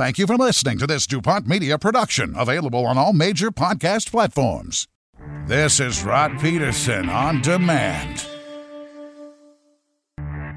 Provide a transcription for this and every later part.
Thank you for listening to this DuPont Media production, available on all major podcast platforms. This is Rod Pedersen on demand.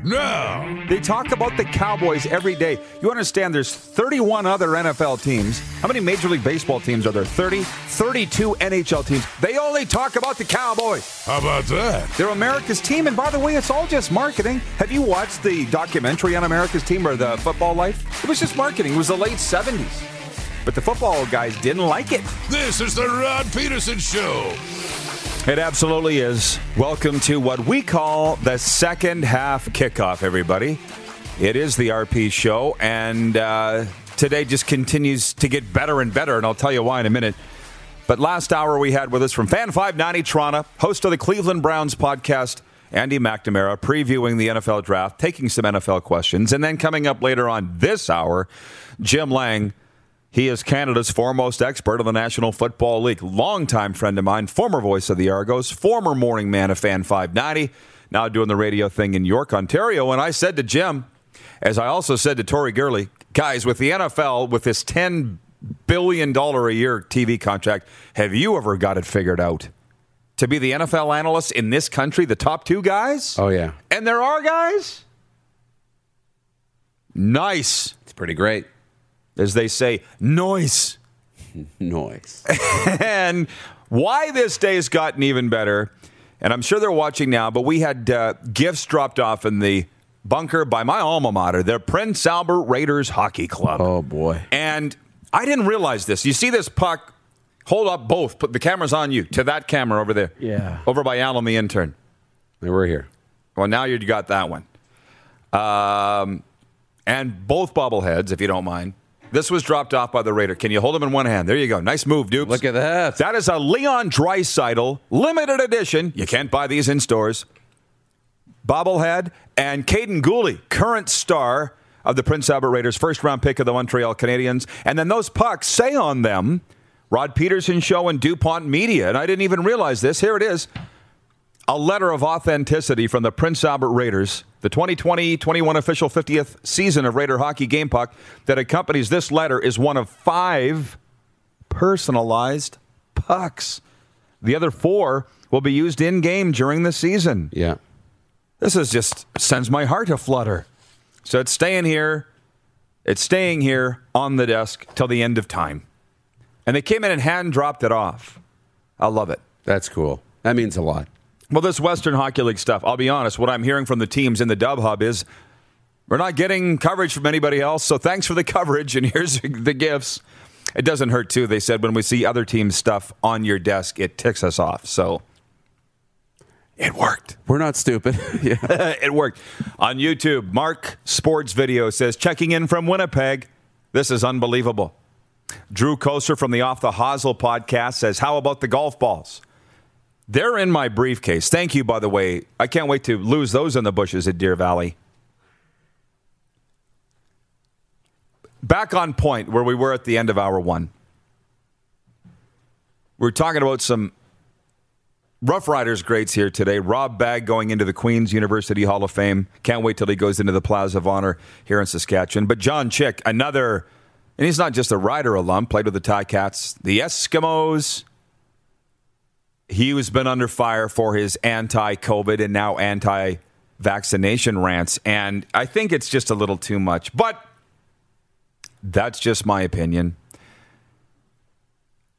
No. They talk about the Cowboys every day. You understand there's 31 other NFL teams. How many Major League Baseball teams are there? 30? 32 NHL teams. They only talk about the Cowboys. How about that? They're America's team. And by the way, it's all just marketing. Have you watched the documentary on America's team or the football life? It was just marketing. It was the late 70s. But the football guys didn't like it. This is the Rod Pedersen Show. It absolutely is. Welcome to what we call the second half kickoff, everybody. It is the RP show, and uh, today just continues to get better and better, and I'll tell you why in a minute. But last hour we had with us from Fan 590 Toronto, host of the Cleveland Browns podcast, Andy McNamara, previewing the NFL draft, taking some NFL questions, and then coming up later on this hour, Jim Lang he is Canada's foremost expert on the National Football League. Longtime friend of mine, former voice of the Argos, former morning man of Fan 590, now doing the radio thing in York, Ontario. And I said to Jim, as I also said to Tori Gurley, guys, with the NFL, with this $10 billion a year TV contract, have you ever got it figured out? To be the NFL analyst in this country, the top two guys? Oh, yeah. And there are guys? Nice. It's pretty great. As they say, noise. Noise. and why this day has gotten even better, and I'm sure they're watching now, but we had uh, gifts dropped off in the bunker by my alma mater, the Prince Albert Raiders Hockey Club. Oh, boy. And I didn't realize this. You see this puck, hold up both, put the cameras on you, to that camera over there. Yeah. Over by Alan, the intern. They were here. Well, now you got that one. Um, and both bobbleheads, if you don't mind. This was dropped off by the Raider. Can you hold him in one hand? There you go. Nice move, Dupes. Look at that. That is a Leon Draisaitl limited edition. You can't buy these in stores. Bobblehead and Kaiden Guhle, current star of the Prince Albert Raiders, first round pick of the Montreal Canadiens. And then those pucks say on them, Rod Pedersen Show and DuPont Media. And I didn't even realize this. Here it is a letter of authenticity from the Prince Albert Raiders, the 2020 21 official 50th season of Raider hockey game puck that accompanies this letter is one of five personalized pucks. The other four will be used in game during the season. Yeah. This is just sends my heart a flutter. So it's staying here. It's staying here on the desk till the end of time. And they came in and hand dropped it off. I love it. That's cool. That means a lot. Well, this Western Hockey League stuff, I'll be honest, what I'm hearing from the teams in the Dub Hub is we're not getting coverage from anybody else, so thanks for the coverage, and here's the gifts. It doesn't hurt, too. They said when we see other teams' stuff on your desk, it ticks us off. So it worked. We're not stupid. it worked. On YouTube, Mark Sports Video says, checking in from Winnipeg. This is unbelievable. Drew Koser from the Off the Hosel podcast says, How about the golf balls? They're in my briefcase. Thank you, by the way. I can't wait to lose those in the bushes at Deer Valley. Back on point where we were at the end of hour one. We're talking about some Rough Riders greats here today. Rob Bagg going into the Queen's University Hall of Fame. Can't wait till he goes into the Plaza of Honor here in Saskatchewan. But John Chick, another, and he's not just a Rider alum, played with the Ticats, the Eskimos, he has been under fire for his anti COVID and now anti vaccination rants. And I think it's just a little too much. But That's just my opinion.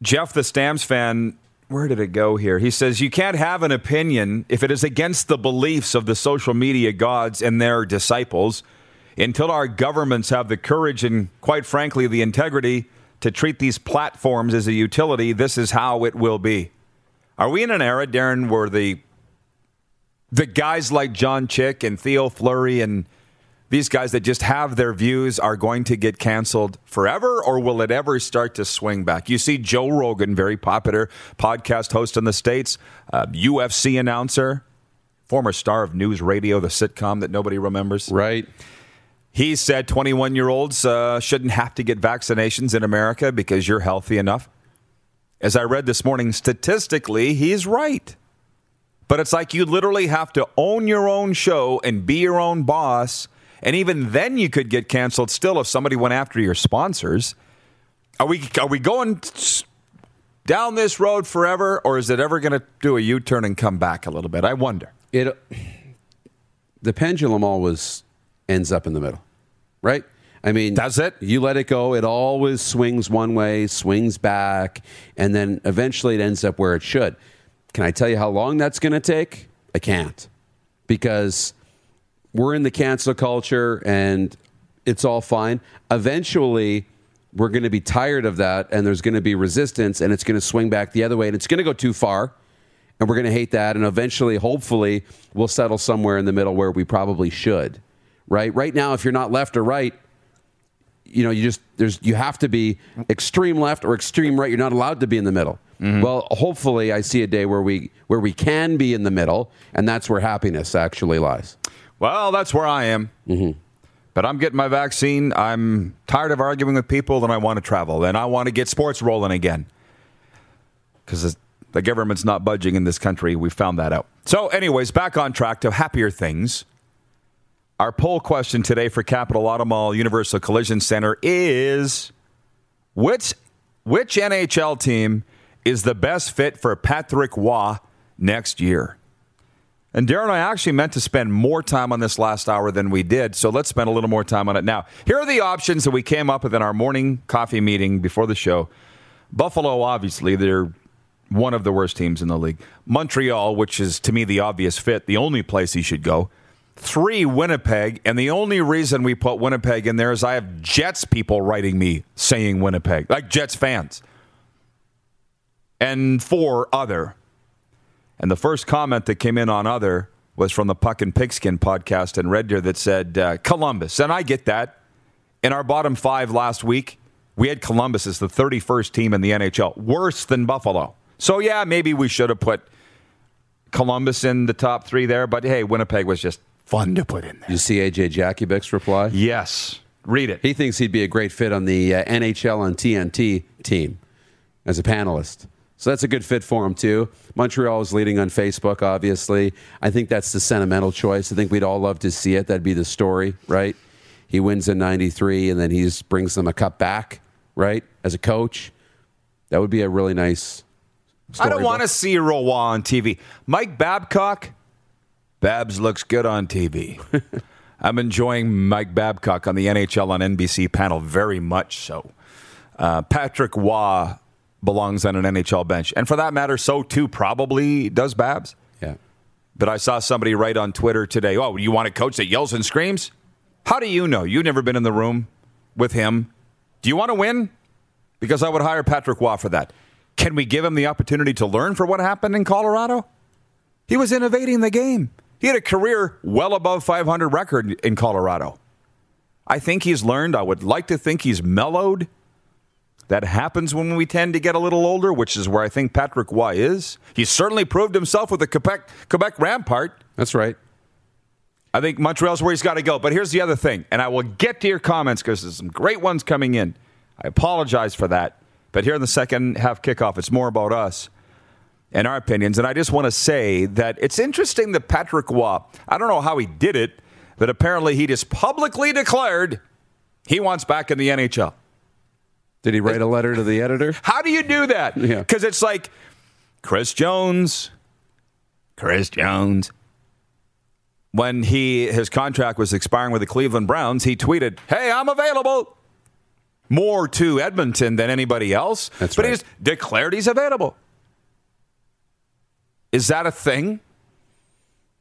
Jeff, the Stamps fan, where did it go here? He says, You can't have an opinion if it is against the beliefs of the social media gods and their disciples until our governments have the courage and, quite frankly, the integrity to treat these platforms as a utility. This is how it will be. Are we in an era, Darren, where the the guys like John Chick and Theo Fleury and these guys that just have their views are going to get canceled forever, or will it ever start to swing back? You see Joe Rogan, very popular podcast host in the States, uh, UFC announcer, former star of News Radio, the sitcom that nobody remembers. Right. He said 21 year olds uh, shouldn't have to get vaccinations in America because you're healthy enough. As I read this morning, statistically, he's right. But it's like you literally have to own your own show and be your own boss and even then, you could get canceled still if somebody went after your sponsors. Are we are we going down this road forever, or is it ever going to do a U turn and come back a little bit? I wonder. It the pendulum always ends up in the middle, right? I mean, does it? You let it go, it always swings one way, swings back, and then eventually it ends up where it should. Can I tell you how long that's going to take? I can't. Because we're in the cancel culture and it's all fine. Eventually, we're going to be tired of that and there's going to be resistance and it's going to swing back the other way and it's going to go too far and we're going to hate that and eventually hopefully we'll settle somewhere in the middle where we probably should right right now if you're not left or right you know you just there's you have to be extreme left or extreme right you're not allowed to be in the middle mm-hmm. well hopefully i see a day where we where we can be in the middle and that's where happiness actually lies well, that's where I am. Mm-hmm. But I'm getting my vaccine. I'm tired of arguing with people, and I want to travel, and I want to get sports rolling again. Because the government's not budging in this country. We found that out. So, anyways, back on track to happier things. Our poll question today for Capital Automall Universal Collision Center is which which NHL team is the best fit for Patrick Roy next year? And Darren I actually meant to spend more time on this last hour than we did, so let's spend a little more time on it now. Here are the options that we came up with in our morning coffee meeting before the show. Buffalo, obviously, they're one of the worst teams in the league. Montreal, which is to me the obvious fit, the only place he should go. Three, Winnipeg, and the only reason we put Winnipeg in there is I have Jets people writing me saying Winnipeg, like Jets fans. And four, other. And the first comment that came in on other was from the Puck and Pigskin podcast in Red Deer that said uh, Columbus. And I get that. In our bottom five last week, we had Columbus as the 31st team in the NHL, worse than Buffalo. So, yeah, maybe we should have put Columbus in the top three there, but hey, Winnipeg was just fun to put in there. You see AJ Jakubik's reply? Yes. Read it. He thinks he'd be a great fit on the uh, NHL and TNT team as a panelist. So that's a good fit for him, too. Montreal is leading on Facebook, obviously. I think that's the sentimental choice. I think we'd all love to see it. That'd be the story, right? He wins in 93 and then he brings them a cup back, right? As a coach. That would be a really nice I don't want to see Roy on TV. Mike Babcock, Babs looks good on TV. I'm enjoying Mike Babcock on the NHL on NBC panel very much so. Uh, Patrick Roy belongs on an NHL bench. And for that matter, so too probably does Babs. Yeah. But I saw somebody write on Twitter today, oh, you want a coach that yells and screams? How do you know? You've never been in the room with him. Do you want to win? Because I would hire Patrick Roy for that. Can we give him the opportunity to learn for what happened in Colorado? He was innovating the game. He had a career well above 500 record in Colorado. I think he's learned. I would like to think he's mellowed. That happens when we tend to get a little older, which is where I think Patrick Roy is. He's certainly proved himself with the Quebec, Quebec Remparts. That's right. I think Montreal's where he's got to go. But here's the other thing, and I will get to your comments because there's some great ones coming in. I apologize for that. But here in the second half kickoff, it's more about us and our opinions. And I just want to say that it's interesting that Patrick Roy, I don't know how he did it, but apparently he just publicly declared he wants back in the NHL. Did he write a letter to the editor? How do you do that? Because yeah. it's like Chris Jones, Chris Jones. When he his contract was expiring with the Cleveland Browns, he tweeted, "Hey, I'm available." more to Edmonton than anybody else. That's but right. he's declared he's available. Is that a thing?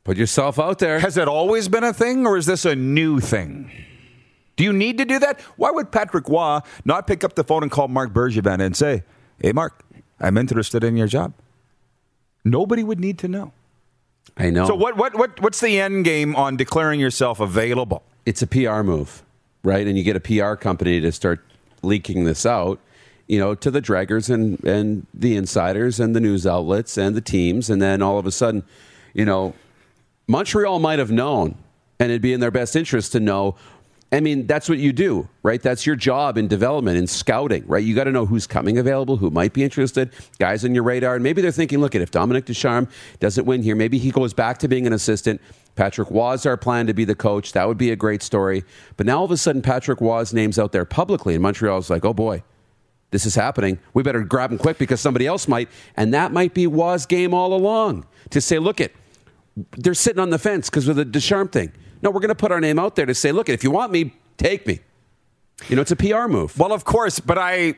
Put yourself out there. Has it always been a thing, or is this a new thing? Do you need to do that? Why would Patrick Roy not pick up the phone and call Marc Bergevin and say, "Hey, Marc, I'm interested in your job"? Nobody would need to know. I know. So what? What? What? What's the end game on declaring yourself available? it's a PR move, right? And you get a PR company to start leaking this out, you know, to the draggers and and the insiders and the news outlets and the teams, and then all of a sudden, you know, Montreal might have known, and it'd be in their best interest to know. I mean, that's what you do, right? That's your job in development, in scouting, right? You got to know who's coming available, who might be interested, guys on your radar. And maybe they're thinking, look, if Dominic Ducharme doesn't win here, maybe he goes back to being an assistant. Patrick Roy's our plan to be the coach. That would be a great story. But now all of a sudden, Patrick Roy's name's out there publicly, and Montreal's like, oh boy, this is happening. We better grab him quick because somebody else might. And that might be Roy's game all along to say, look, it, they're sitting on the fence because of the Deschamps thing. No, we're going to put our name out there to say, look, if you want me, take me. You know, it's a PR move. Well, of course, but I.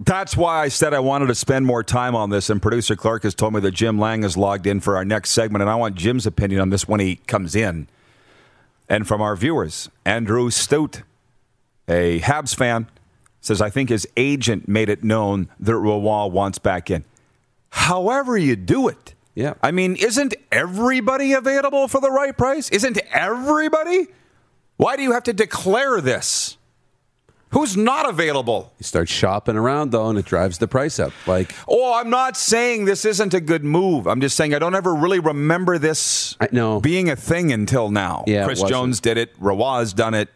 That's why I said I wanted to spend more time on this. And producer Clark has told me that Jim Lang is logged in for our next segment, and I want Jim's opinion on this when he comes in. And from our viewers, Andrew Stout, a Habs fan, says, I think his agent made it known that Roy wants back in. However, you do it. Yeah. I mean, isn't everybody available for the right price? Isn't everybody? Why do you have to declare this? Who's not available? You start shopping around, though, and it drives the price up. Like, Oh, I'm not saying this isn't a good move. I'm just saying I don't ever really remember this I- no. being a thing until now. Yeah, Chris. Jones did it. Rawaz done it.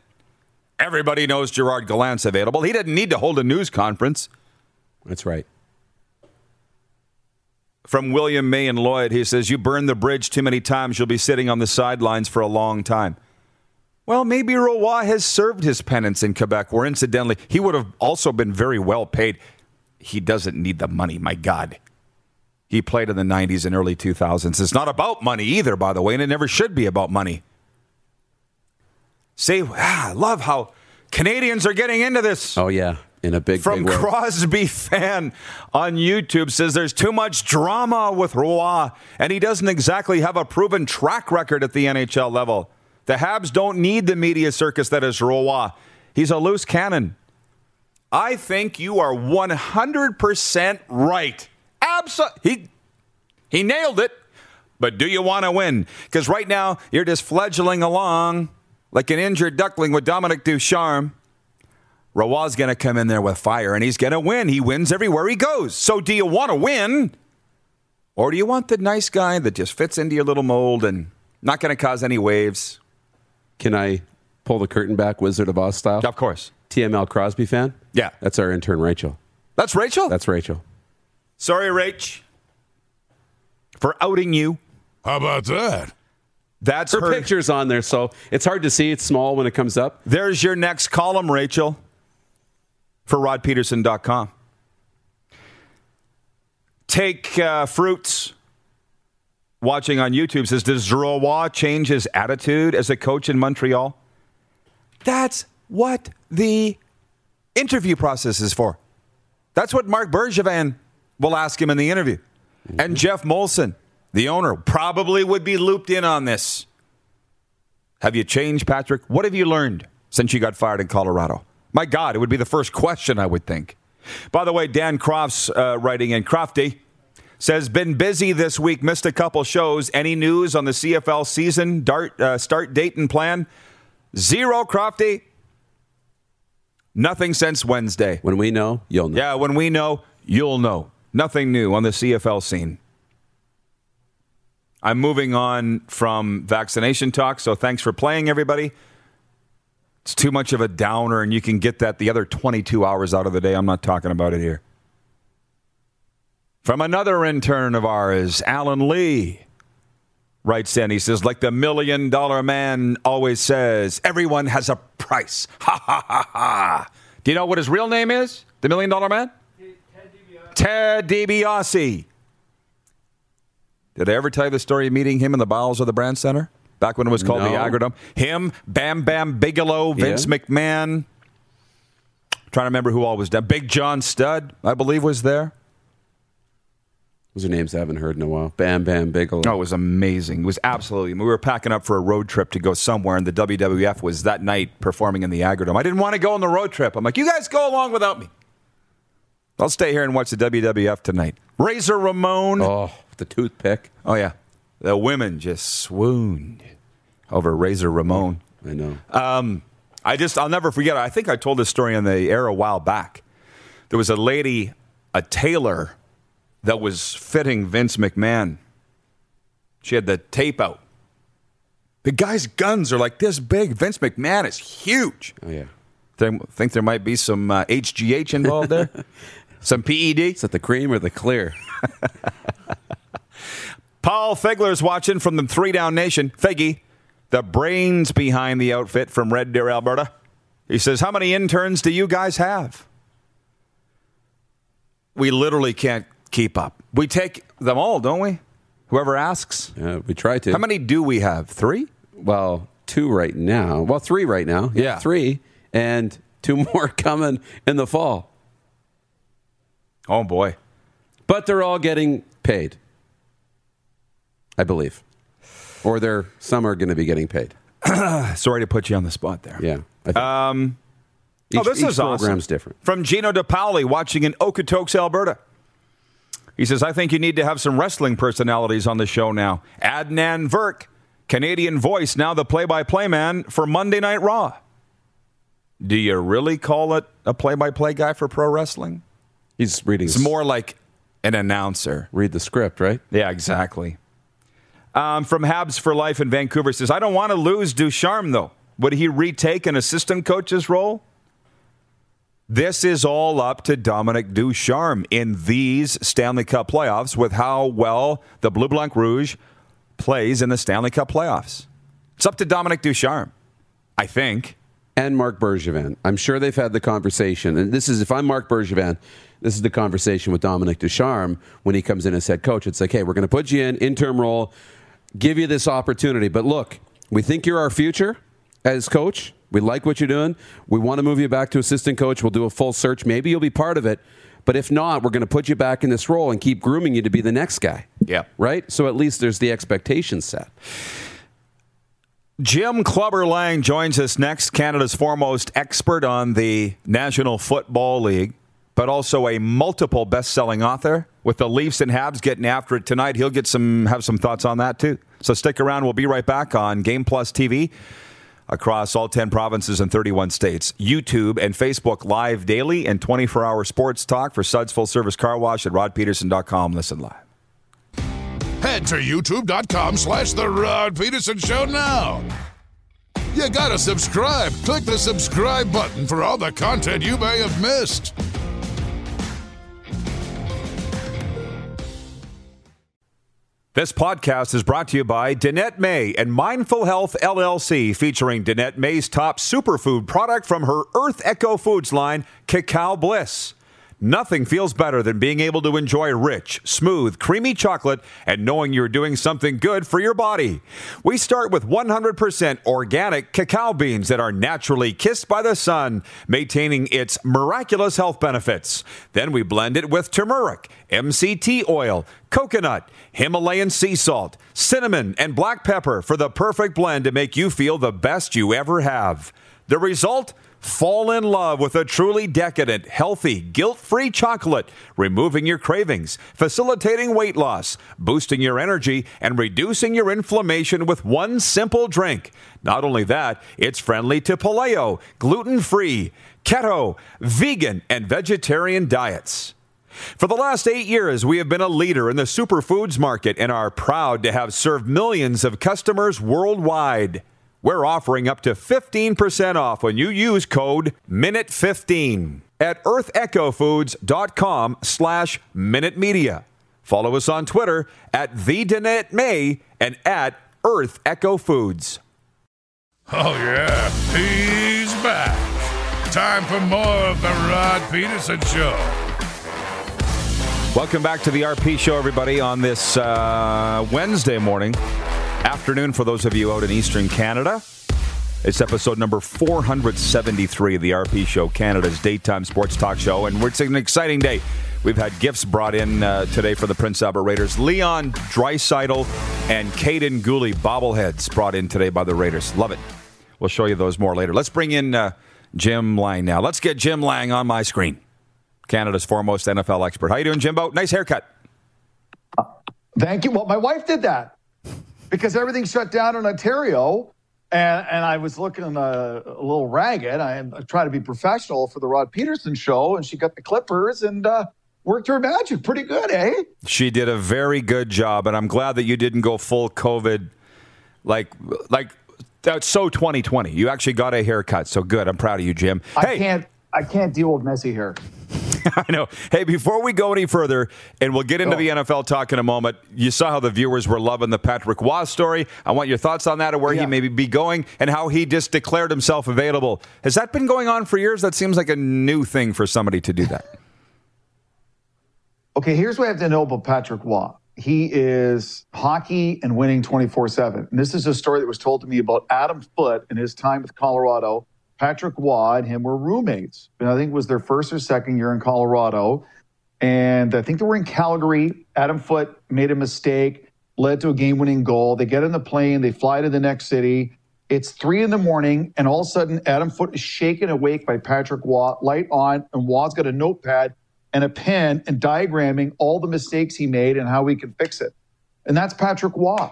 Everybody knows Gerard Gallant's available. He didn't need to hold a news conference. that's right. From William May and Lloyd, he says, You burn the bridge too many times, you'll be sitting on the sidelines for a long time. Well, maybe Roy has served his penance in Quebec, where incidentally, he would have also been very well paid. He doesn't need the money, my God. He played in the 90s and early 2000s. It's not about money either, by the way, and it never should be about money. Say, ah, I love how Canadians are getting into this Oh, yeah. In a big, from big. Crosby fan on YouTube says there's too much drama with Roy, and he doesn't exactly have a proven track record at the NHL level. The Habs don't need the media circus that is Roy. He's a loose cannon. I think you are 100% right. Absolutely. He, he nailed it. But do you want to win? Because right now, you're just fledgling along like an injured duckling with Dominic Ducharme. Rawal's going to come in there with fire and he's going to win. He wins everywhere he goes. So do you want to win? Or do you want the nice guy that just fits into your little mold and not going to cause any waves? Can I pull the curtain back, Wizard of Oz style? Of course. TML Crosby fan? Yeah. That's our intern, Rachel. That's Rachel. That's Rachel. Sorry, Rach, for outing you. How about that? That's Her, her. picture's on there, so it's hard to see. It's small when it comes up. There's your next column, Rachel, for rodpedersen.com. Take uh, Fruits watching on YouTube says, Does Roy change his attitude as a coach in Montreal? That's what the interview process is for. That's what Marc Bergevin will ask him in the interview. And Geoff Molson, the owner, probably would be looped in on this. Have you changed, Patrick? What have you learned since you got fired in Colorado? My God, it would be the first question, I would think. By the way, Dan Crofts uh, writing in Crofty says, been busy this week, missed a couple shows. Any news on the CFL season dart, uh, start date and plan? Zero, Crofty. Nothing since Wednesday. When we know, you'll know. Yeah, when we know, you'll know. Nothing new on the CFL scene. I'm moving on from vaccination talk, so thanks for playing, everybody. It's too much of a downer, and you can get that the other 22 hours out of the day. I'm not talking about it here. From another intern of ours, Alan Lee writes in. He says, like the million dollar man always says, everyone has a price. Ha ha ha ha. Do you know what his real name is? The million dollar man? Ted DiBiase. Did I ever tell you the story of meeting him in the bowels of the Brandt Center? Back when it was called the Agridome? Him, Bam Bam Bigelow, Vince Yeah. McMahon, Trying to remember who all was there. Big John Studd, I believe, was there. Those are names I haven't heard in a while. Bam Bam Bigelow. Oh, it was amazing. It was absolutely. We were packing up for a road trip to go somewhere, and the WWF was that night performing in the Agridome. I didn't want to go on the road trip. I'm like, you guys go along without me. I'll stay here and watch the WWF tonight. Razor Ramon. Oh, the toothpick. Oh yeah, the women just swooned over Razor Ramon. I know. Um, I just I'll never forget. I think I told this story on the air a while back. There was a lady, a tailor, that was fitting Vince McMahon. She had the tape out. The guy's guns are like this big. Vince McMahon is huge. oh yeah. Think, think there might be some uh, HGH involved there? some PED? Is that the cream or the clear? Paul Figler's watching from the Three Down Nation. Figgy, the brains behind the outfit from Red Deer, Alberta. He says, How many interns do you guys have? We literally can't keep up. We take them all, don't we? Whoever asks. Yeah, we try to. How many do we have? Three? Well, two right now. Well, three right now. Yeah. three, and two more coming in the fall. Oh, boy. But they're all getting paid, I believe, or they're some are going to be getting paid. Sorry to put you on the spot there. Yeah. I think. Um, each, oh, this each is awesome. program's different. From Gino DePauli watching in Okotoks, Alberta. He says, I think you need to have some wrestling personalities on the show now. Adnan Virk, Canadian voice, now the play by play man for Monday Night Raw. Do you really call it a play by play guy for pro wrestling? He's reading. It's more like an announcer. read the script, right? Yeah, exactly. Um, from Habs for Life in Vancouver says, I don't want to lose Ducharme, though. Would he retake an assistant coach's role? This is all up to Dominic Ducharme in these Stanley Cup playoffs with how well the Blue Blanc Rouge plays in the Stanley Cup playoffs. It's up to Dominic Ducharme, I think. and Marc Bergevin. I'm sure they've had the conversation. And this is, if I'm Marc Bergevin, this is the conversation with Dominic Ducharme when he comes in as head coach. It's like, hey, we're going to put you in, interim role, give you this opportunity. But look, we think you're our future as coach. We like what you're doing. We want to move you back to assistant coach. We'll do a full search. Maybe you'll be part of it. But if not, we're going to put you back in this role and keep grooming you to be the next guy. Yeah. Right? So at least there's the expectation set. Jim Clubber Lang joins us next, Canada's foremost expert on the National Football League, but also a multiple best-selling author. With the Leafs and Habs getting after it tonight, he'll get some have some thoughts on that too. So stick around. We'll be right back on Game Plus TV across all 10 provinces and 31 states. YouTube and Facebook live daily and 24-hour sports talk for Suds Full Service Car Wash at rodpedersen.com. Listen live. Head to youtube.com slash The Rod Pedersen Show now. You gotta subscribe. Click the subscribe button for all the content you may have missed. This podcast is brought to you by Danette May and Mindful Health LLC, featuring Danette May's top superfood product from her Earth Echo Foods line, Cacao Bliss. Nothing feels better than being able to enjoy rich, smooth, creamy chocolate and knowing you're doing something good for your body. We start with 100% organic cacao beans that are naturally kissed by the sun, maintaining its miraculous health benefits. Then we blend it with turmeric, MCT oil, coconut, Himalayan sea salt, cinnamon, and black pepper for the perfect blend to make you feel the best you ever have. The result? Fall in love with a truly decadent, healthy, guilt free chocolate, removing your cravings, facilitating weight loss, boosting your energy, and reducing your inflammation with one simple drink. Not only that, it's friendly to paleo, gluten free, keto, vegan, and vegetarian diets. For the last eight years, we have been a leader in the superfoods market and are proud to have served millions of customers worldwide. We're offering up to 15% off when you use code MINUTE15 at earthechofoods.com slash Minute Media. Follow us on Twitter at TheDanetteMay and at Earth Echo Foods. Oh, yeah, he's back. Time for more of The Rod Pedersen Show. Welcome back to the RP Show, everybody, on this uh, Wednesday morning, afternoon for those of you out in Eastern Canada. It's episode number 473 of the RP Show, Canada's daytime sports talk show, and it's an exciting day. We've had gifts brought in uh, today for the Prince Albert Raiders. Leon Draisaitl and Kaiden Guhle bobbleheads brought in today by the Raiders. Love it. We'll show you those more later. Let's bring in uh, Jim Lang now. Let's get Jim Lang on my screen. Canada's foremost NFL expert. How you doing, Jimbo? Nice haircut. Thank you. Well, my wife did that because everything shut down in Ontario. And, and I was looking a, a little ragged. I, I try to be professional for the Rod Pedersen show, and she got the clippers, and uh, worked her magic pretty good, eh? She did a very good job, and I'm glad that you didn't go full COVID. Like, like that's so 2020. You actually got a haircut, so good. I'm proud of you, Jim. I hey. can't, I can't deal with messy hair. I know. Hey, before we go any further, and we'll get into oh. the NFL talk in a moment, you saw how the viewers were loving the Patrick Roy story. I want your thoughts on that and where yeah. he may be going and how he just declared himself available. Has that been going on for years? That seems like a new thing for somebody to do that. Okay, here's what I have to know about Patrick Roy. He is hockey and winning 24 7. This is a story that was told to me about Adam Foote in his time with Colorado. Patrick Roy and him were roommates. And I think it was their first or second year in Colorado. And I think they were in Calgary. Adam Foote made a mistake, led to a game winning goal. They get in the plane, they fly to the next city. It's three in the morning, and all of a sudden, Adam Foote is shaken awake by Patrick Roy, light on, and Roy's got a notepad and a pen and diagramming all the mistakes he made and how we can fix it. And that's Patrick Roy.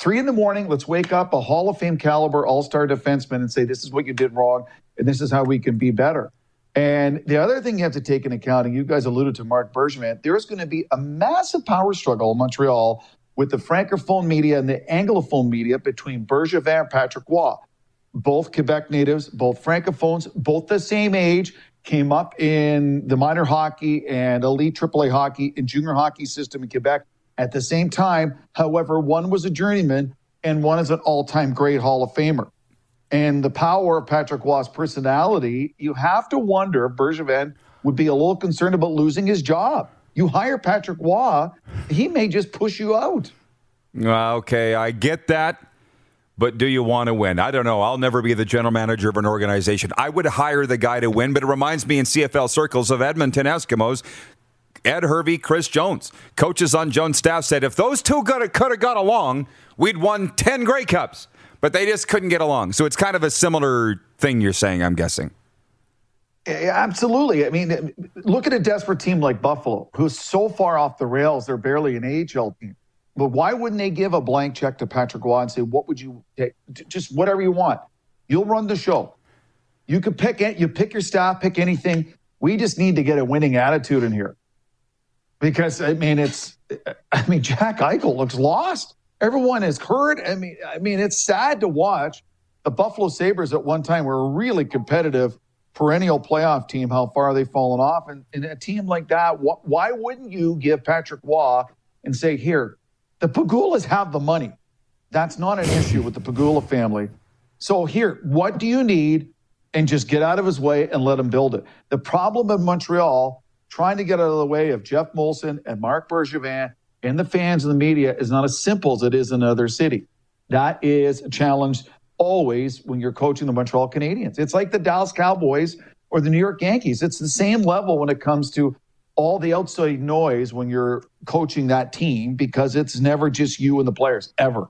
Three in the morning, let's wake up a Hall of Fame caliber all star defenseman and say, this is what you did wrong and this is how we can be better. And the other thing you have to take into account, and you guys alluded to Marc Bergevin, there is going to be a massive power struggle in Montreal with the francophone media and the anglophone media between Bergevin and Patrick Roy. Both Quebec natives, both francophones, both the same age, came up in the minor hockey and elite AAA hockey and junior hockey system in Quebec at the same time. However, one was a journeyman and one is an all time great Hall of Famer. And the power of Patrick Roy's personality, you have to wonder if Bergevin would be a little concerned about losing his job. You hire Patrick Roy, he may just push you out. Ah, okay, I get that but do you want to win? I don't know. I'll never be the general manager of an organization. I would hire the guy to win, but it reminds me in CFL circles of Edmonton Eskimos. Ed Hervey, Chris Jones. Coaches on Jones' staff said if those two could have got along, we'd won 10 Grey Cups. But they just couldn't get along. So it's kind of a similar thing you're saying, I'm guessing. Absolutely. I mean, look at a desperate team like Buffalo, who's so far off the rails, they're barely an AHL team. But why wouldn't they give a blank check to Patrick Roy and say, what would you take? Just whatever you want. You'll run the show. You could pick it, you pick your staff, pick anything. We just need to get a winning attitude in here. Because I mean, it's I mean, Jack Eichel looks lost. Everyone is hurt. I mean, I mean, it's sad to watch. The Buffalo Sabres at one time were a really competitive perennial playoff team. How far they've fallen off. And in a team like that, wh- why wouldn't you give Patrick Roy and say, here, the Pegulas have the money. That's not an issue with the Pegula family. So here, what do you need? And just get out of his way and let him build it. The problem in Montreal, trying to get out of the way of Geoff Molson and Marc Bergevin and the fans and the media is not as simple as it is in another city. That is a challenge always when you're coaching the Montreal Canadiens. It's like the Dallas Cowboys or the New York Yankees. It's the same level when it comes to all the outside noise when you're coaching that team because it's never just you and the players ever.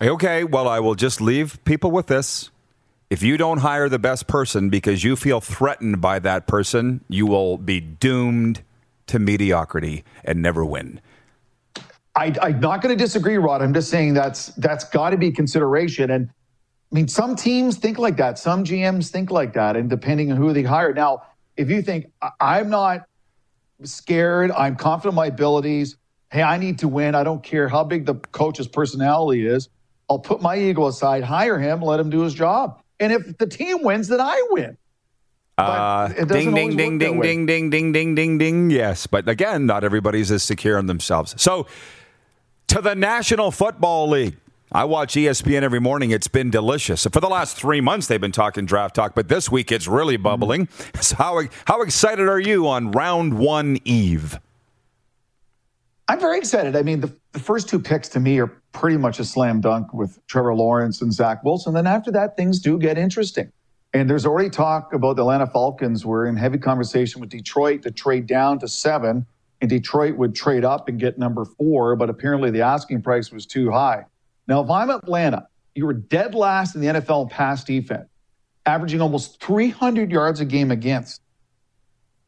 Okay, well, I will just leave people with this. If you don't hire the best person because you feel threatened by that person, you will be doomed to mediocrity and never win. I, am not going to disagree, Rod. I'm just saying that's that's got to be consideration. And I mean, some teams think like that. Some GMs think like that, and depending on who they hire. Now, if you think I'm not scared. I'm confident in my abilities. Hey, I need to win. I don't care how big the coach's personality is. I'll put my ego aside, hire him, let him do his job. And if the team wins, then I win. Uh, ding, ding, ding, ding, ding, ding, ding, ding, ding, ding. Yes. But again, not everybody's as secure in themselves. So, to the National Football League. I watch ESPN every morning. It's been delicious. For the last three months, they've been talking draft talk, but this week it's really bubbling. Mm-hmm. So how how excited are you on round one eve? I'm very excited. I mean, the, the first two picks to me are pretty much a slam dunk with Trevor Lawrence and Zach Wilson. Then after that, things do get interesting. And there's already talk about the Atlanta Falcons. We're in heavy conversation with Detroit to trade down to seven, and Detroit would trade up and get number four, but apparently the asking price was too high. Now, if I'm Atlanta, you were dead last in the NFL pass defense, averaging almost 300 yards a game against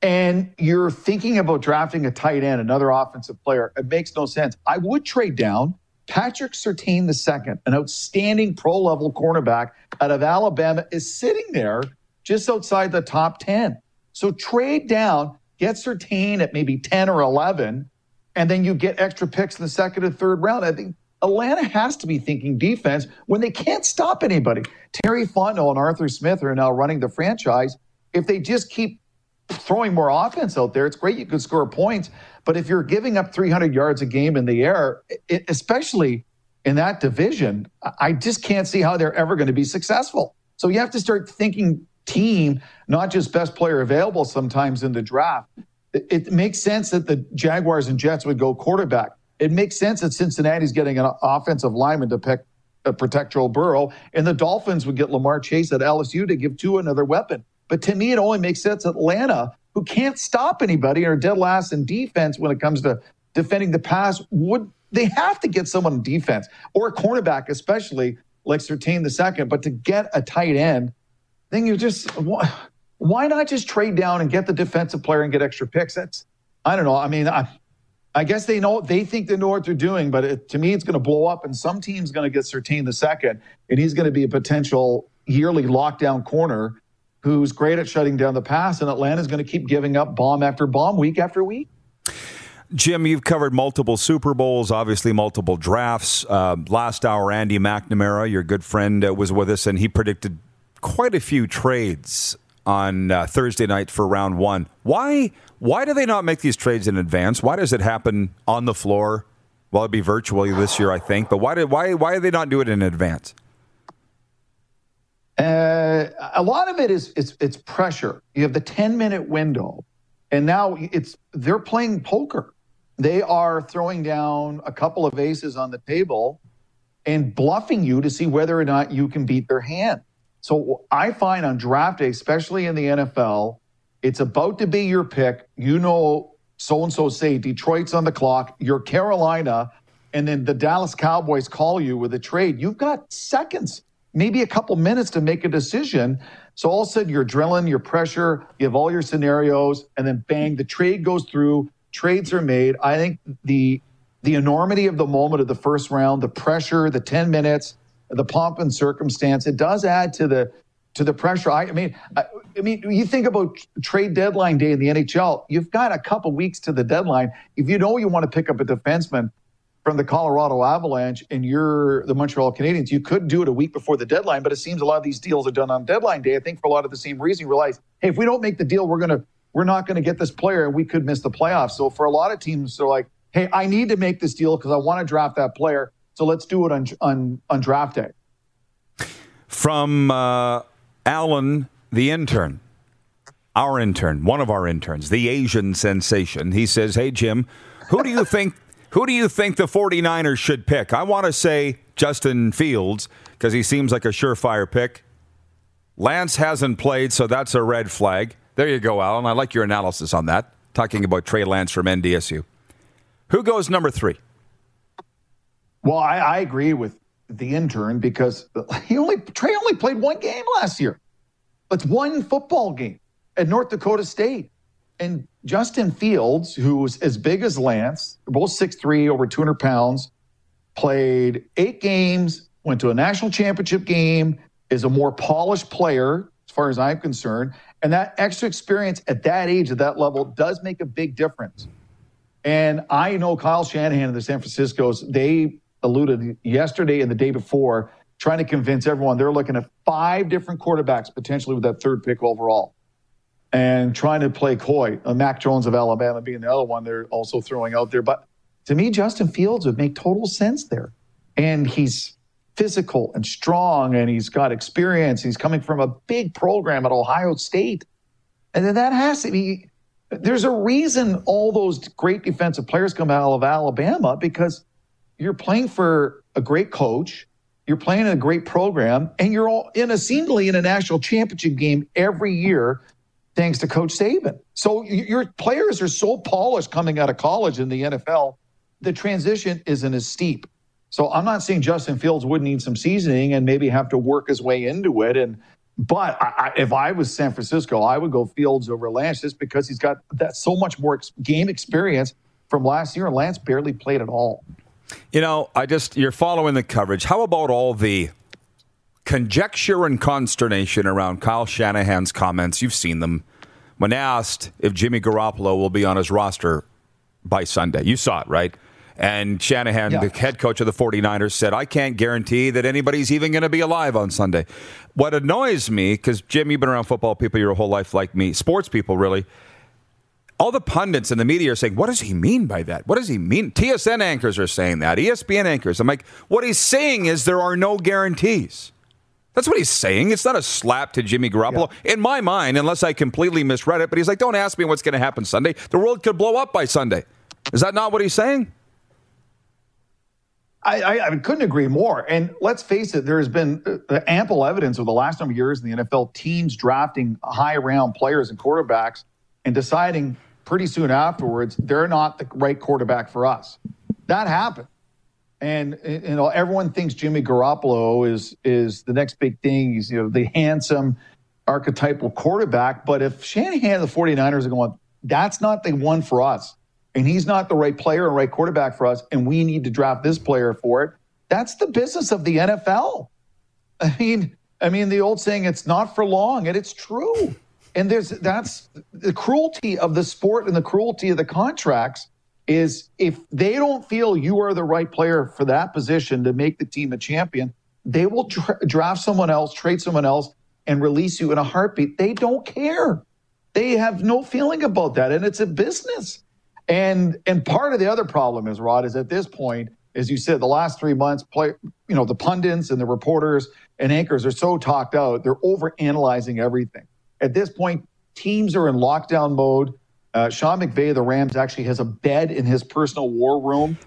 and you're thinking about drafting a tight end, another offensive player, it makes no sense. I would trade down. Patrick Surtain II, an outstanding pro level cornerback out of Alabama, is sitting there just outside the top 10. So trade down, get Surtain at maybe 10 or 11, and then you get extra picks in the second and third round. I think Atlanta has to be thinking defense when they can't stop anybody. Terry Fontenot and Arthur Smith are now running the franchise. If they just keep throwing more offense out there, it's great you could score points. But if you're giving up 300 yards a game in the air, it, especially in that division, I just can't see how they're ever going to be successful. So you have to start thinking team, not just best player available sometimes in the draft. It, it makes sense that the Jaguars and Jets would go quarterback. It makes sense that Cincinnati's getting an offensive lineman to pick, uh, protect Burrow, and the Dolphins would get Ja'Marr Chase at LSU to give Tua another weapon. But to me, it only makes sense Atlanta, who can't stop anybody or dead last in defense when it comes to defending the pass, would they have to get someone in defense or a cornerback, especially like Surtain the second. But to get a tight end, then you just why not just trade down and get the defensive player and get extra picks? That's I don't know. I mean, I, I guess they know they think they know what they're doing, but it, to me, it's going to blow up, and some team's going to get Surtain the second, and he's going to be a potential yearly lockdown corner who's great at shutting down the pass, and Atlanta's going to keep giving up bomb after bomb week after week. Jim, you've covered multiple Super Bowls, obviously multiple drafts. Uh, last hour, Andy McNamara, your good friend, uh, was with us, and he predicted quite a few trades on uh, Thursday night for round one. Why? Why do they not make these trades in advance? Why does it happen on the floor? Well, it'd be virtually this year, I think. But why did why why do they not do it in advance? Uh, a lot of it is it's it's pressure. You have the 10 minute window, and now it's they're playing poker. They are throwing down a couple of aces on the table and bluffing you to see whether or not you can beat their hand. So I find on draft day, especially in the NFL, it's about to be your pick. You know, so and so say Detroit's on the clock. You're Carolina, and then the Dallas Cowboys call you with a trade. You've got seconds maybe a couple minutes to make a decision. So all of a sudden, you're drilling, your pressure, you have all your scenarios, and then bang, the trade goes through. Trades are made. I think the the enormity of the moment of the first round, the pressure, the ten minutes, the pomp and circumstance, it does add to the to the pressure. I, I mean, I, I, mean, you think about trade deadline day in the NHL. You've got a couple weeks to the deadline. If you know you want to pick up a defenseman, from the Colorado Avalanche and you're the Montreal Canadiens, you could do it a week before the deadline, but it seems a lot of these deals are done on deadline day. I think for a lot of the same reason, you realize, hey, if we don't make the deal, we're gonna we're not gonna get this player and we could miss the playoffs. So for a lot of teams, they're like, hey, I need to make this deal because I want to draft that player. So let's do it on on, on draft day. From uh, Alan, the intern, our intern, one of our interns, the Asian sensation, he says, Hey, Jim, who do you think who do you think the 49ers should pick? I want to say Justin Fields because he seems like a surefire pick. Lance hasn't played, so that's a red flag. There you go, Alan. I like your analysis on that, talking about Trey Lance from NDSU. Who goes number three? Well, I, I agree with the intern because he only Trey only played one game last year. It's one football game at North Dakota State. And Justin Fields, who's as big as Lance, both 6'3, over 200 pounds, played eight games, went to a national championship game, is a more polished player, as far as I'm concerned. And that extra experience at that age, at that level, does make a big difference. And I know Kyle Shanahan and the San Francisco's, they alluded yesterday and the day before, trying to convince everyone they're looking at five different quarterbacks potentially with that third pick overall and trying to play coy. Uh, Mac Jones of Alabama being the other one they're also throwing out there. But to me, Justin Fields would make total sense there. And he's physical and strong and he's got experience. He's coming from a big program at Ohio State. And then that has to be There's a reason all those great defensive players come out of Alabama because you're playing for a great coach, you're playing in a great program, and you're all in a seemingly in a national championship game every year, thanks to Coach Saban. So your players are so polished coming out of college in the NFL, the transition isn't as steep. So I'm not saying Justin Fields would need some seasoning and maybe have to work his way into it. And but I, if I was San Francisco, I would go Fields over Lance just because he's got that so much more ex- game experience from last year, and Lance barely played at all. You know, I just you're following the coverage. How about all the conjecture and consternation around Kyle Shanahan's comments? You've seen them when asked if Jimmy Garoppolo will be on his roster by Sunday. You saw it, right? And Shanahan, yeah. the head coach of the 49ers, said, I can't guarantee that anybody's even going to be alive on Sunday. What annoys me, because Jim, you've been around football people your whole life like me, sports people really, all the pundits and the media are saying, what does he mean by that? What does he mean? TSN anchors are saying that, ESPN anchors. I'm like, what he's saying is there are no guarantees. That's what he's saying. It's not a slap to Jimmy Garoppolo. Yeah. In my mind, unless I completely misread it, but he's like, don't ask me what's going to happen Sunday. The world could blow up by Sunday. Is that not what he's saying? I, I, I, couldn't agree more. And let's face it, there has been uh, ample evidence over the last number of years in the NFL teams drafting high round players and quarterbacks and deciding pretty soon afterwards they're not the right quarterback for us. That happened. And you know, everyone thinks Jimmy Garoppolo is is the next big thing. He's you know the handsome archetypal quarterback. But if Shanahan and the 49ers are going, that's not the one for us and he's not the right player and right quarterback for us, and we need to draft this player for it. That's the business of the NFL. I mean, I mean the old saying, "It's not for long," and it's true. And there's that's the cruelty of the sport and the cruelty of the contracts is if they don't feel you are the right player for that position to make the team a champion, they will tra- draft someone else, trade someone else, and release you in a heartbeat. They don't care. They have no feeling about that, and it's a business. And and part of the other problem is Rod is at this point, as you said, the last three months, play you know the pundits and the reporters and anchors are so talked out, they're over analyzing everything. At this point, teams are in lockdown mode. Uh, Sean McVay of the Rams actually has a bed in his personal war room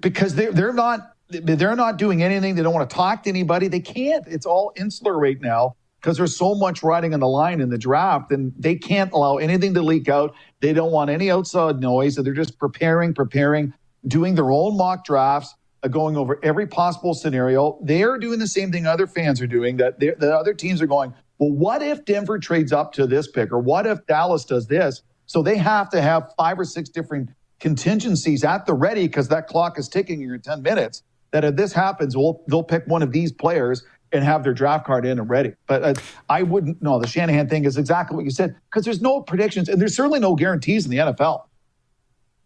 because they're they're not they're not doing anything. They don't want to talk to anybody. They can't. It's all insular right now because there's so much riding on the line in the draft, and they can't allow anything to leak out. They don't want any outside noise, so they're just preparing, preparing, doing their own mock drafts, uh, going over every possible scenario. They're doing the same thing other fans are doing. That the other teams are going. Well, what if Denver trades up to this pick, or what if Dallas does this? So they have to have five or six different contingencies at the ready because that clock is ticking in your 10 minutes. That if this happens, we'll, they'll pick one of these players and have their draft card in and ready. But uh, I wouldn't. No, the Shanahan thing is exactly what you said because there's no predictions and there's certainly no guarantees in the NFL.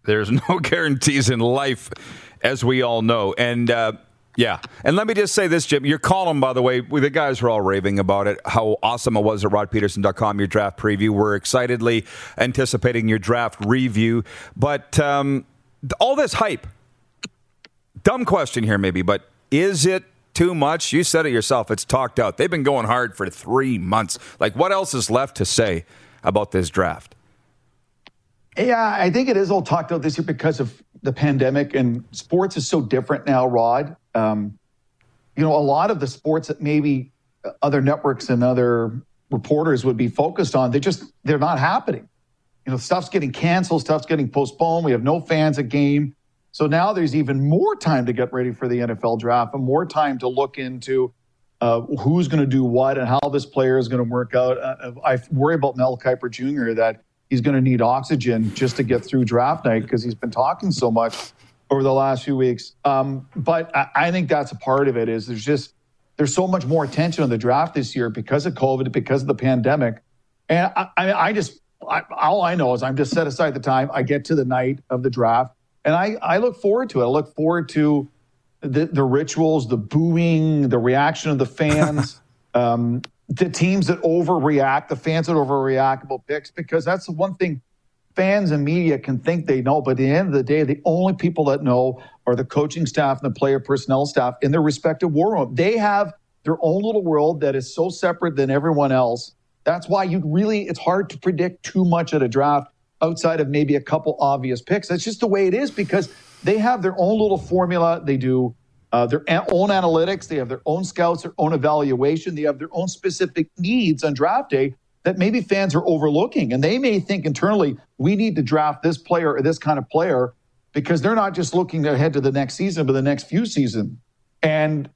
There's no guarantees in life, as we all know, and. Uh, yeah. And let me just say this, Jim. Your column, by the way, the guys were all raving about it, how awesome it was at rodpedersen.com, your draft preview. We're excitedly anticipating your draft review. But um, all this hype, dumb question here, maybe, but is it too much. You said it yourself. It's talked out. They've been going hard for three months. Like, what else is left to say about this draft? Yeah, I think it is all talked out this year because of the pandemic and sports is so different now, Rod. Um, you know, a lot of the sports that maybe other networks and other reporters would be focused on, they just they're not happening. You know, stuff's getting canceled, stuff's getting postponed. We have no fans at game. So now there's even more time to get ready for the NFL draft and more time to look into uh, who's going to do what and how this player is going to work out. Uh, I worry about Mel Kiper Jr. that he's going to need oxygen just to get through draft night because he's been talking so much over the last few weeks. Um, but I, I, think that's a part of it. Is there's just there's so much more attention on the draft this year because of COVID, because of the pandemic, and I, I, I just I, all I know is I'm just set aside the time. I get to the night of the draft and I, I look forward to it. I look forward to the, the rituals, the booing, the reaction of the fans, um, the teams that overreact, the fans that overreact about picks, because that's the one thing fans and media can think they know. But at the end of the day, the only people that know are the coaching staff and the player personnel staff in their respective war room. They have their own little world that is so separate than everyone else. That's why you really, it's hard to predict too much at a draft outside of maybe a couple obvious picks. That's just the way it is because they have their own little formula. They do uh, their own analytics. They have their own scouts, their own evaluation. They have their own specific needs on draft day that maybe fans are overlooking. And they may think internally, we need to draft this player or this kind of player because they're not just looking ahead to the next season, but the next few seasons. And,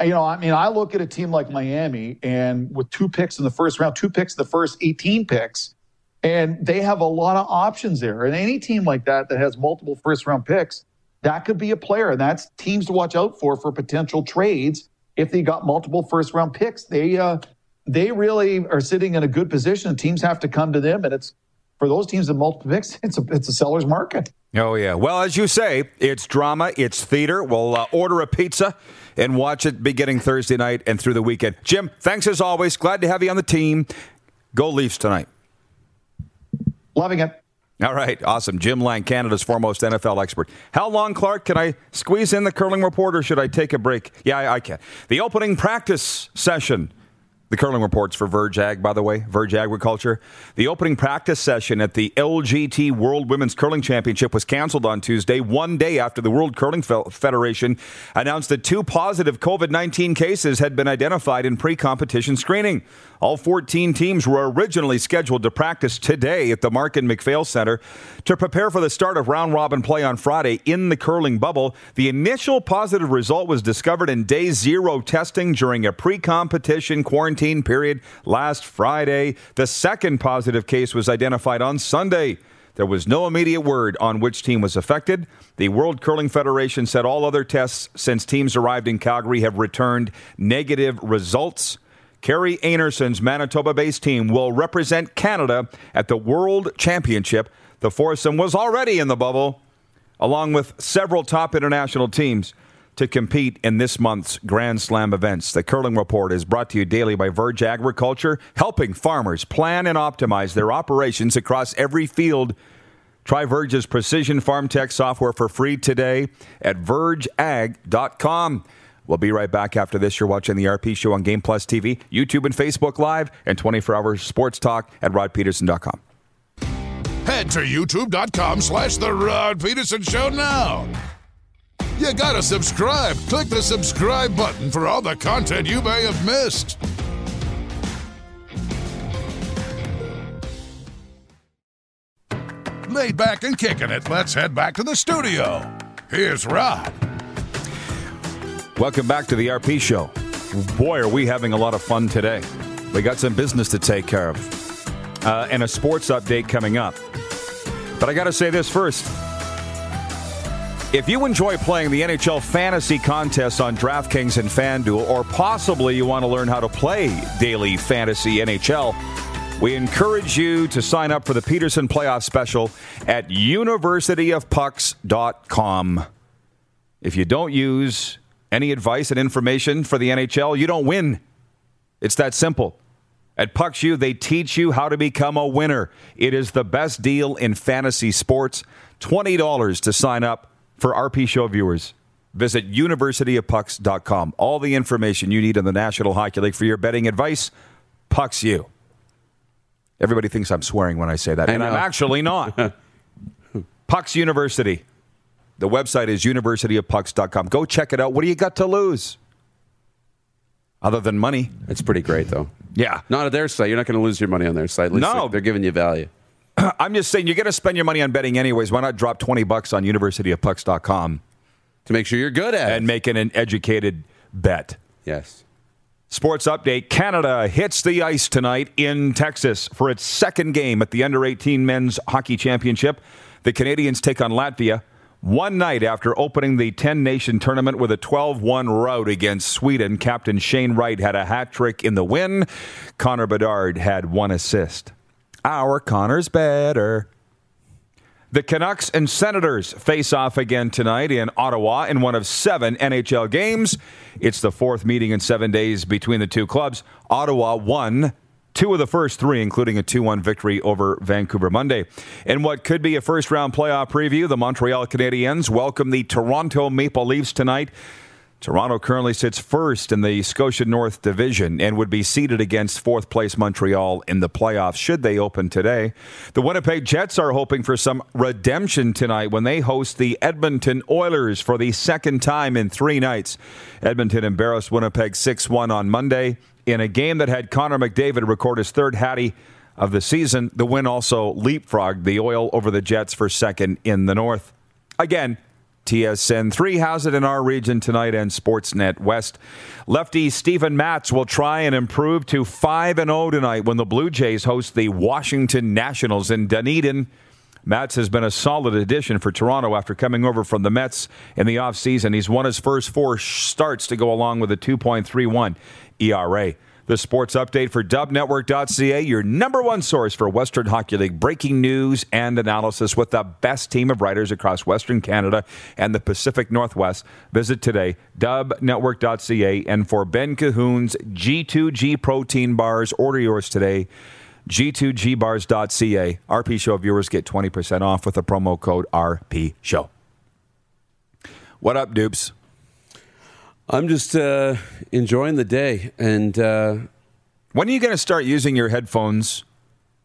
you know, I mean, I look at a team like Miami and with two picks in the first round, two picks in the first 18 picks, and they have a lot of options there. And any team like that that has multiple first round picks, that could be a player. And that's teams to watch out for for potential trades if they got multiple first round picks. They, uh, they really are sitting in a good position. Teams have to come to them, and it's for those teams with multiple picks. It's a it's a seller's market. Oh yeah. Well, as you say, it's drama, it's theater. We'll uh, order a pizza and watch it beginning Thursday night and through the weekend. Jim, thanks as always. Glad to have you on the team. Go Leafs tonight. Loving it. All right, awesome. Jim Lang, Canada's foremost NFL expert. How long, Clark? Can I squeeze in the curling report or should I take a break? Yeah, I, I can. The opening practice session the curling reports for Verge Ag, by the way, Verge Agriculture. The opening practice session at the LGT World Women's Curling Championship was canceled on Tuesday, one day after the World Curling Federation announced that two positive COVID 19 cases had been identified in pre competition screening. All 14 teams were originally scheduled to practice today at the Markin MacPhail Center to prepare for the start of round robin play on Friday in the curling bubble. The initial positive result was discovered in day zero testing during a pre competition quarantine period last Friday. The second positive case was identified on Sunday. There was no immediate word on which team was affected. The World Curling Federation said all other tests since teams arrived in Calgary have returned negative results. Kerry Einarson's Manitoba based team will represent Canada at the World Championship. The foursome was already in the bubble, along with several top international teams to compete in this month's Grand Slam events. The Curling Report is brought to you daily by Verge Agriculture, helping farmers plan and optimize their operations across every field. Try Verge's precision farm tech software for free today at vergeag.com. We'll be right back after this. You're watching the RP Show on Game Plus TV, YouTube and Facebook Live, and 24 hour sports talk at rodpedersen.com. Head to youtube.com slash The Rod Pedersen Show now. You gotta subscribe. Click the subscribe button for all the content you may have missed. Laid back and kicking it, let's head back to the studio. Here's Rod. Welcome back to the RP Show. Boy, are we having a lot of fun today. We got some business to take care of uh, and a sports update coming up. But I got to say this first. If you enjoy playing the NHL fantasy contests on DraftKings and FanDuel, or possibly you want to learn how to play daily fantasy NHL, we encourage you to sign up for the Pedersen Playoff Special at universityofpucks.com. If you don't use any advice and information for the NHL, you don't win. It's that simple. At Pucks they teach you how to become a winner. It is the best deal in fantasy sports. $20 to sign up for RP Show viewers. Visit universityofpucks.com. All the information you need on the National Hockey League for your betting advice, Pucks You. Everybody thinks I'm swearing when I say that, I and I'm actually not. Pucks University. The website is universityofpucks.com. Go check it out. What do you got to lose? Other than money. It's pretty great, though. Yeah. Not at their site. You're not going to lose your money on their site. At least No. they're, they're giving you value. I'm just saying, you're going to spend your money on betting anyways. Why not drop 20 bucks on universityofpucks.com To make sure you're good at and it. make it an educated bet? Yes. Sports update Canada hits the ice tonight in Texas for its second game at the Under 18 Men's Hockey Championship. The Canadians take on Latvia one night after opening the 10 nation tournament with a 12 1 rout against Sweden. Captain Shane Wright had a hat trick in the win. Connor Bedard had one assist. Our Connor's better. The Canucks and Senators face off again tonight in Ottawa in one of seven NHL games. It's the fourth meeting in seven days between the two clubs. Ottawa won two of the first three, including a 2 1 victory over Vancouver Monday. In what could be a first round playoff preview, the Montreal Canadiens welcome the Toronto Maple Leafs tonight. Toronto currently sits first in the Scotia North Division and would be seeded against fourth place Montreal in the playoffs should they open today. The Winnipeg Jets are hoping for some redemption tonight when they host the Edmonton Oilers for the second time in three nights. Edmonton embarrassed Winnipeg 6 1 on Monday in a game that had Connor McDavid record his third Hattie of the season. The win also leapfrogged the Oil over the Jets for second in the North. Again, TSN 3 has it in our region tonight and Sportsnet West. Lefty Steven Matz will try and improve to 5 and 0 tonight when the Blue Jays host the Washington Nationals in Dunedin. Matz has been a solid addition for Toronto after coming over from the Mets in the offseason. He's won his first four starts to go along with a 2.31 ERA. The sports update for dubnetwork.ca, your number one source for Western Hockey League breaking news and analysis with the best team of writers across Western Canada and the Pacific Northwest. Visit today, dubnetwork.ca. And for Ben Cahoon's G2G protein bars, order yours today. G2Gbars.ca. RP Show viewers get 20% off with the promo code RP Show. What up, dupes? I'm just uh, enjoying the day. And uh, when are you going to start using your headphones,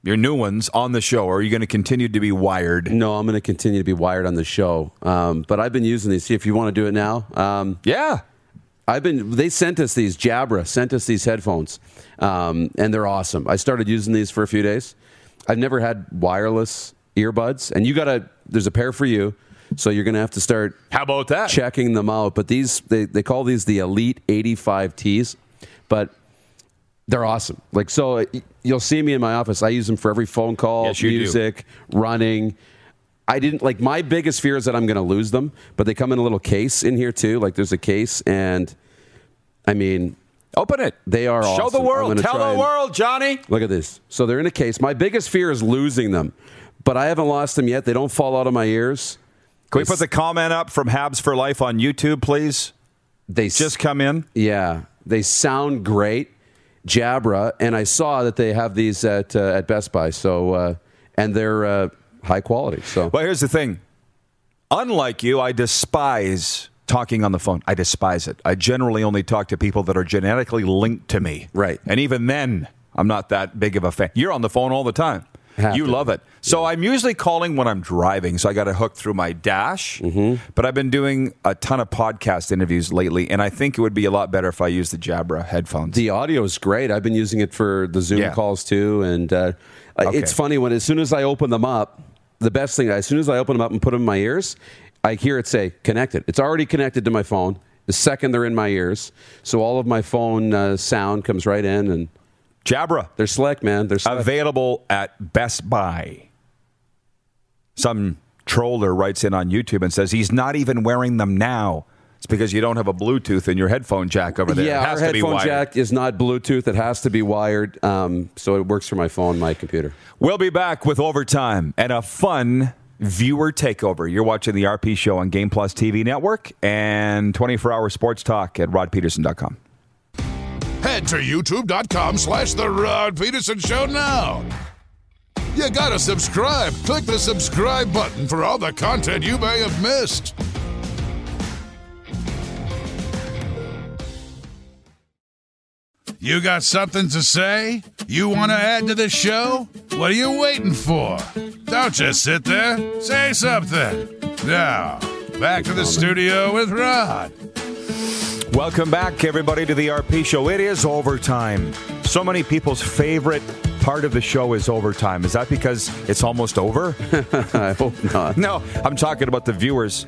your new ones, on the show? Or are you going to continue to be wired? No, I'm going to continue to be wired on the show. Um, but I've been using these. See if you want to do it now. Um, yeah. I've been. They sent us these. Jabra sent us these headphones, um, and they're awesome. I started using these for a few days. I've never had wireless earbuds, and you got to. There's a pair for you. So you're going to have to start. How about that? Checking them out. But these, they, they call these the Elite 85Ts, but they're awesome. Like, so uh, you'll see me in my office. I use them for every phone call, yes, music, do. running. I didn't like my biggest fear is that I'm going to lose them, but they come in a little case in here too. Like there's a case, and I mean, Open it. They are Show awesome. the world. Tell the world, Johnny. Look at this. So they're in a case. My biggest fear is losing them, but I haven't lost them yet. They don't fall out of my ears. Can we put the comment up from Habs for Life on YouTube, please? They just come in. Yeah, they sound great, Jabra, and I saw that they have these at uh, at Best Buy. So uh, and they're uh, high quality. So well, here's the thing. Unlike you, I despise talking on the phone. I despise it. I generally only talk to people that are genetically linked to me. Right. And even then, I'm not that big of a fan. You're on the phone all the time. Have you to. love it. So Yeah. I'm usually calling when I'm driving. So I got to hook through my dash. Mm-hmm. But I've been doing a ton of podcast interviews lately, and I think it would be a lot better if I used the Jabra headphones. the audio is great. I've been using it for the Zoom Yeah. calls too, and uh, Okay. it's funny when as soon as I open them up, the best thing as soon as I open them up and put them in my ears, I hear it say connected. It's already connected to my phone. The second they're in my ears, so all of my phone uh, sound comes right in, and Jabra. they're slick, man. They're slick. available at Best Buy. Some troller writes in on YouTube and says he's not even wearing them now. It's because you don't have a Bluetooth in your headphone jack over there. Yeah, it has our to be headphone jack is not Bluetooth. It has to be wired, um, so it works for my phone, my computer. We'll be back with overtime and a fun viewer takeover. You're watching the RP show on Game Plus TV network and 24 hour sports talk at rodpedersen.com. Head to youtube.com slash The Rod Pedersen Show now. You gotta subscribe. Click the subscribe button for all the content you may have missed. You got something to say? You want to add to the show? What are you waiting for? Don't just sit there. Say something. Now, back to the studio with Rod. Welcome back, everybody, to the RP show. It is overtime. So many people's favorite part of the show is overtime. Is that because it's almost over? I hope not. No, I'm talking about the viewers,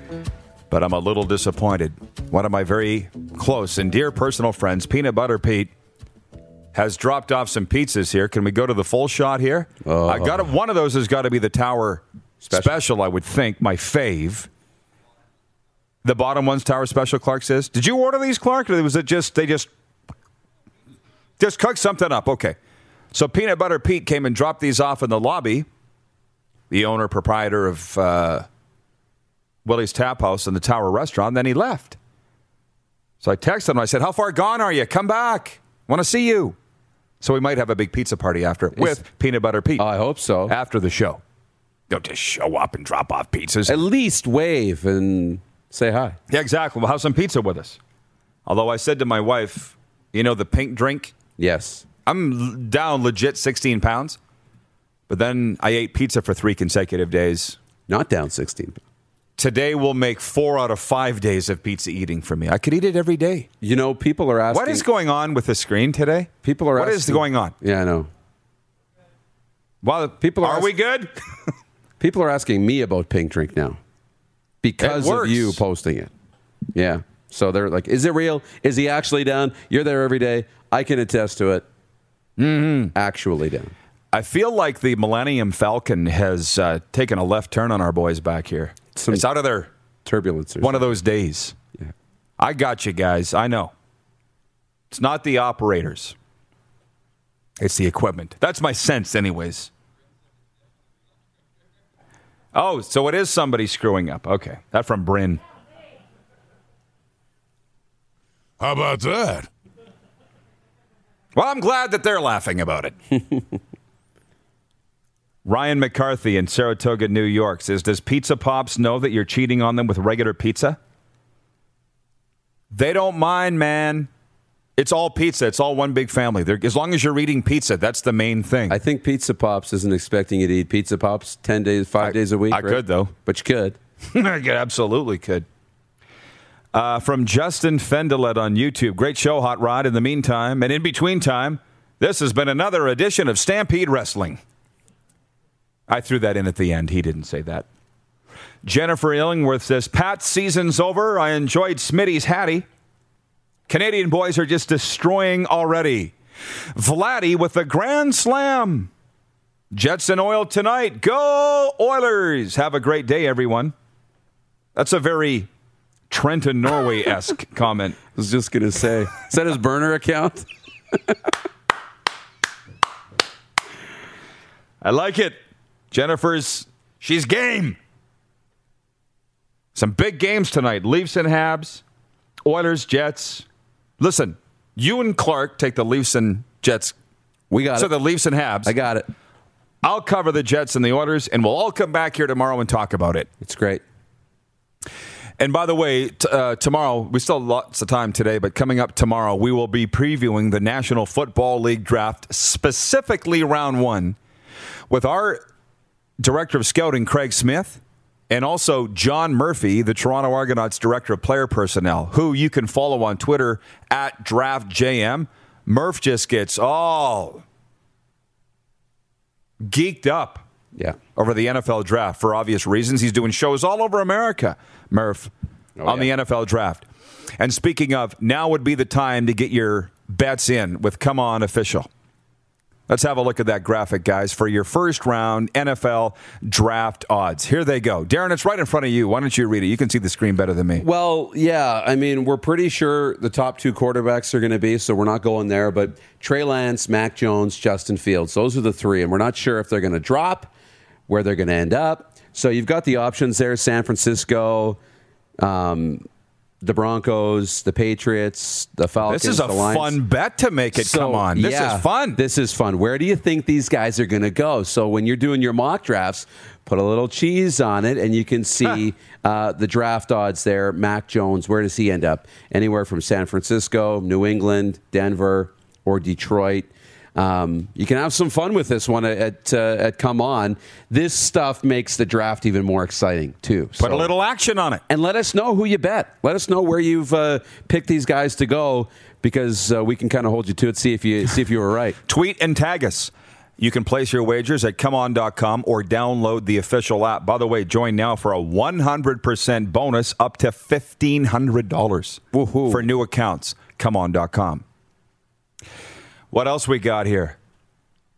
but I'm a little disappointed. One of my very close and dear personal friends, Peanut Butter Pete, has dropped off some pizzas here. Can we go to the full shot here? Oh. I got one of those has got to be the Tower special. I would think, my fave. The bottom one's Tower Special. Clark says, "Did you order these, Clark? Or was it just they just just cooked something up?" Okay, so Peanut Butter Pete came and dropped these off in the lobby. The owner proprietor of uh, Willie's Tap House and the Tower Restaurant. Then he left. So I texted him. I said, "How far gone are you? Come back. Want to see you." So we might have a big pizza party after with Peanut Butter Pete I hope so. after the show. Don't just show up and drop off pizzas. At least wave and say hi. Yeah, exactly. We'll have some pizza with us. Although I said to my wife, you know, the pink drink, Yes. I'm down legit 16 pounds. But then I ate pizza for three consecutive days. Not down 16. Today will make four out of five days of pizza eating for me. I could eat it every day. You know, people are asking. What is going on with the screen today? People are What is asking- going on? Yeah, I know. Well, People are are we good? People are asking me about Pink Drink now because of you posting it. Yeah. So they're like, is it real? Is he actually down? You're there every day. I can attest to it. Mm-hmm. Actually down. I feel like the Millennium Falcon has uh, taken a left turn on our boys back here. Some- it's out of their Turbulence. One of those days. Yeah. I got you guys. I know. It's not the operators. It's the equipment. That's my sense, anyways. Oh, so it is somebody screwing up. Okay. That from Bryn. How about that? Well, I'm glad that they're laughing about it. Ryan McCarthy in Saratoga, New York says Does Pizza Pops know that you're cheating on them with regular pizza? They don't mind, man. It's all pizza. It's all one big family. They're, as long as you're eating pizza, that's the main thing. I think Pizza Pops isn't expecting you to eat Pizza Pops 10 days, five I- days a week. I right? could, though. But you could. I could- absolutely could. Uh, from Justin Fendelet on YouTube. Great show, Hot Rod. In the meantime, and in between time, this has been another edition of Stampede Wrestling. I threw that in at the end. He didn't say that. Jennifer Illingworth says, Pat, season's over. I enjoyed Smitty's Hattie. Canadian boys are just destroying already. Vladdy with the grand slam. Jets and oil tonight. Go Oilers. Have a great day, everyone. That's a very Trenton Norway esque comment. I was just going to say, is that his burner account? I like it. Jennifer's, she's game. Some big games tonight Leafs and Habs, Oilers, Jets. Listen, you and Clark take the Leafs and Jets. We got So it. the Leafs and Habs. I got it. I'll cover the Jets and the orders, and we'll all come back here tomorrow and talk about it. It's great. And by the way, t- uh, tomorrow, we still have lots of time today, but coming up tomorrow, we will be previewing the National Football League draft, specifically round one, with our director of scouting, Craig Smith, and also John Murphy, the Toronto Argonauts director of player personnel, who you can follow on Twitter at DraftJM. Murph just gets all geeked up Yeah. over the NFL draft for obvious reasons. He's doing shows all over America, Murph, oh, on yeah. the NFL draft. And speaking of, now would be the time to get your bets in with Come On Official. Let's have a look at that graphic, guys, for your first round NFL draft odds. Here they go. Darren, it's right in front of you. Why don't you read it? You can see the screen better than me. Well, yeah. I mean, we're pretty sure the top two quarterbacks are going to be, so we're not going there. But Trey Lance, Mac Jones, Justin Fields, those are the three. And we're not sure if they're going to drop, where they're going to end up. So you've got the options there San Francisco, um, the Broncos, the Patriots, the Falcons. This is a fun bet to make it. So, Come on. This yeah, is fun. This is fun. Where do you think these guys are going to go? So when you're doing your mock drafts, put a little cheese on it, and you can see uh, the draft odds there. Mac Jones, where does he end up? Anywhere from San Francisco, New England, Denver, or Detroit. Um, you can have some fun with this one at uh, at Come On. This stuff makes the draft even more exciting too. Put a little action on it. and let us know who you bet. Let us know where you've uh, picked these guys to go because uh, we can kind of hold you to it. See if you see if you were right. Tweet and tag us. You can place your wagers at comeon.com or download the official app. By the way, join now for a 100% bonus up to $1,500 Woohoo. for new accounts. Comeon.com. What else we got here?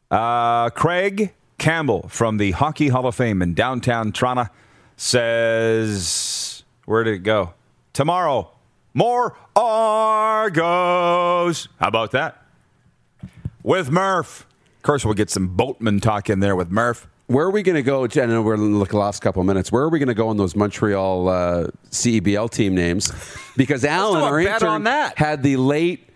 Uh, Craig Campbell from the Hockey Hall of Fame in downtown Toronto says, Where did it go? Tomorrow, more Argos. How about that? With Murph. Of course, we'll get some boatman talk in there with Murph. Where are we going to go? I know we're looking the last couple of minutes. Where are we going to go on those Montreal uh, CEBL team names? Because Alan, our intern, on that. had the late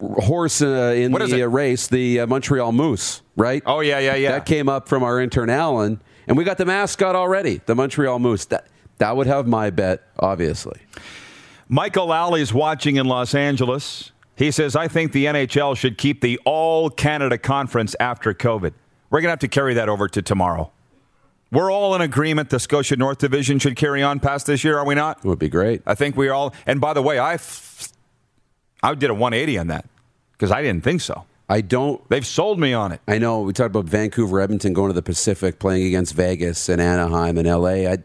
horse uh, in What the uh, race, the uh, Montreal Moose, right? Oh, yeah, yeah, yeah. That came up from our intern Alan, and we got the mascot already, the Montreal Moose. That that would have my bet, obviously. Michael Lally watching in Los Angeles. He says, I think the NHL should keep the All Canada Conference after COVID. We're going to have to carry that over to tomorrow. We're all in agreement the Scotia North Division should carry on past this year, are we not? It would be great. I think we all. And by the way, I, I did a 180 on that because I didn't think so. I don't. They've sold me on it. I know we talked about Vancouver, Edmonton going to the Pacific, playing against Vegas and Anaheim and LA. I,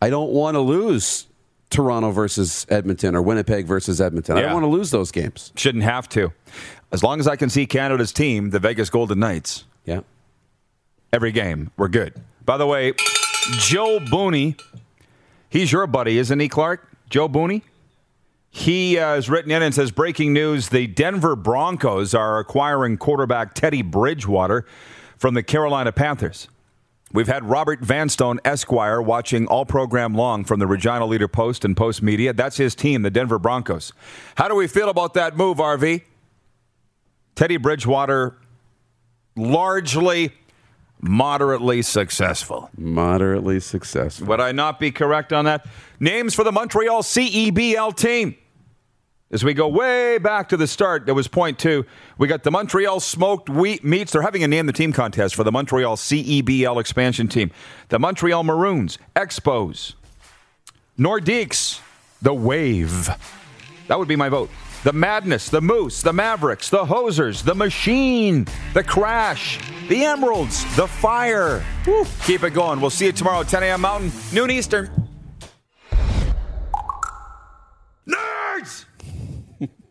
I don't want to lose Toronto versus Edmonton or Winnipeg versus Edmonton. I don't want to lose those games. Shouldn't have to. As long as I can see Canada's team, the Vegas Golden Knights, Yeah. every game, we're good. By the way, Joe Booney, he's your buddy, isn't he, Clark? Joe Booney? He uh, has written in and says breaking news the Denver Broncos are acquiring quarterback Teddy Bridgewater from the Carolina Panthers. We've had Robert Vanstone Esquire watching all program long from the Regina Leader Post and Post Media. That's his team, the Denver Broncos. How do we feel about that move, RV? Teddy Bridgewater largely moderately successful. Moderately successful. Would I not be correct on that? Names for the Montreal CEBL team. As we go way back to the start, there was point two. We got the Montreal Smoked Wheat Meats. They're having a name the team contest for the Montreal CEBL expansion team. The Montreal Maroons, Expos, Nordiques, the Wave. That would be my vote. The Madness, the Moose, the Mavericks, the Hosers, the Machine, the Crash, the Emeralds, the Fire. Woo. Keep it going. We'll see you tomorrow at 10 a.m. Mountain, noon Eastern. Nerds!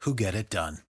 who get it done.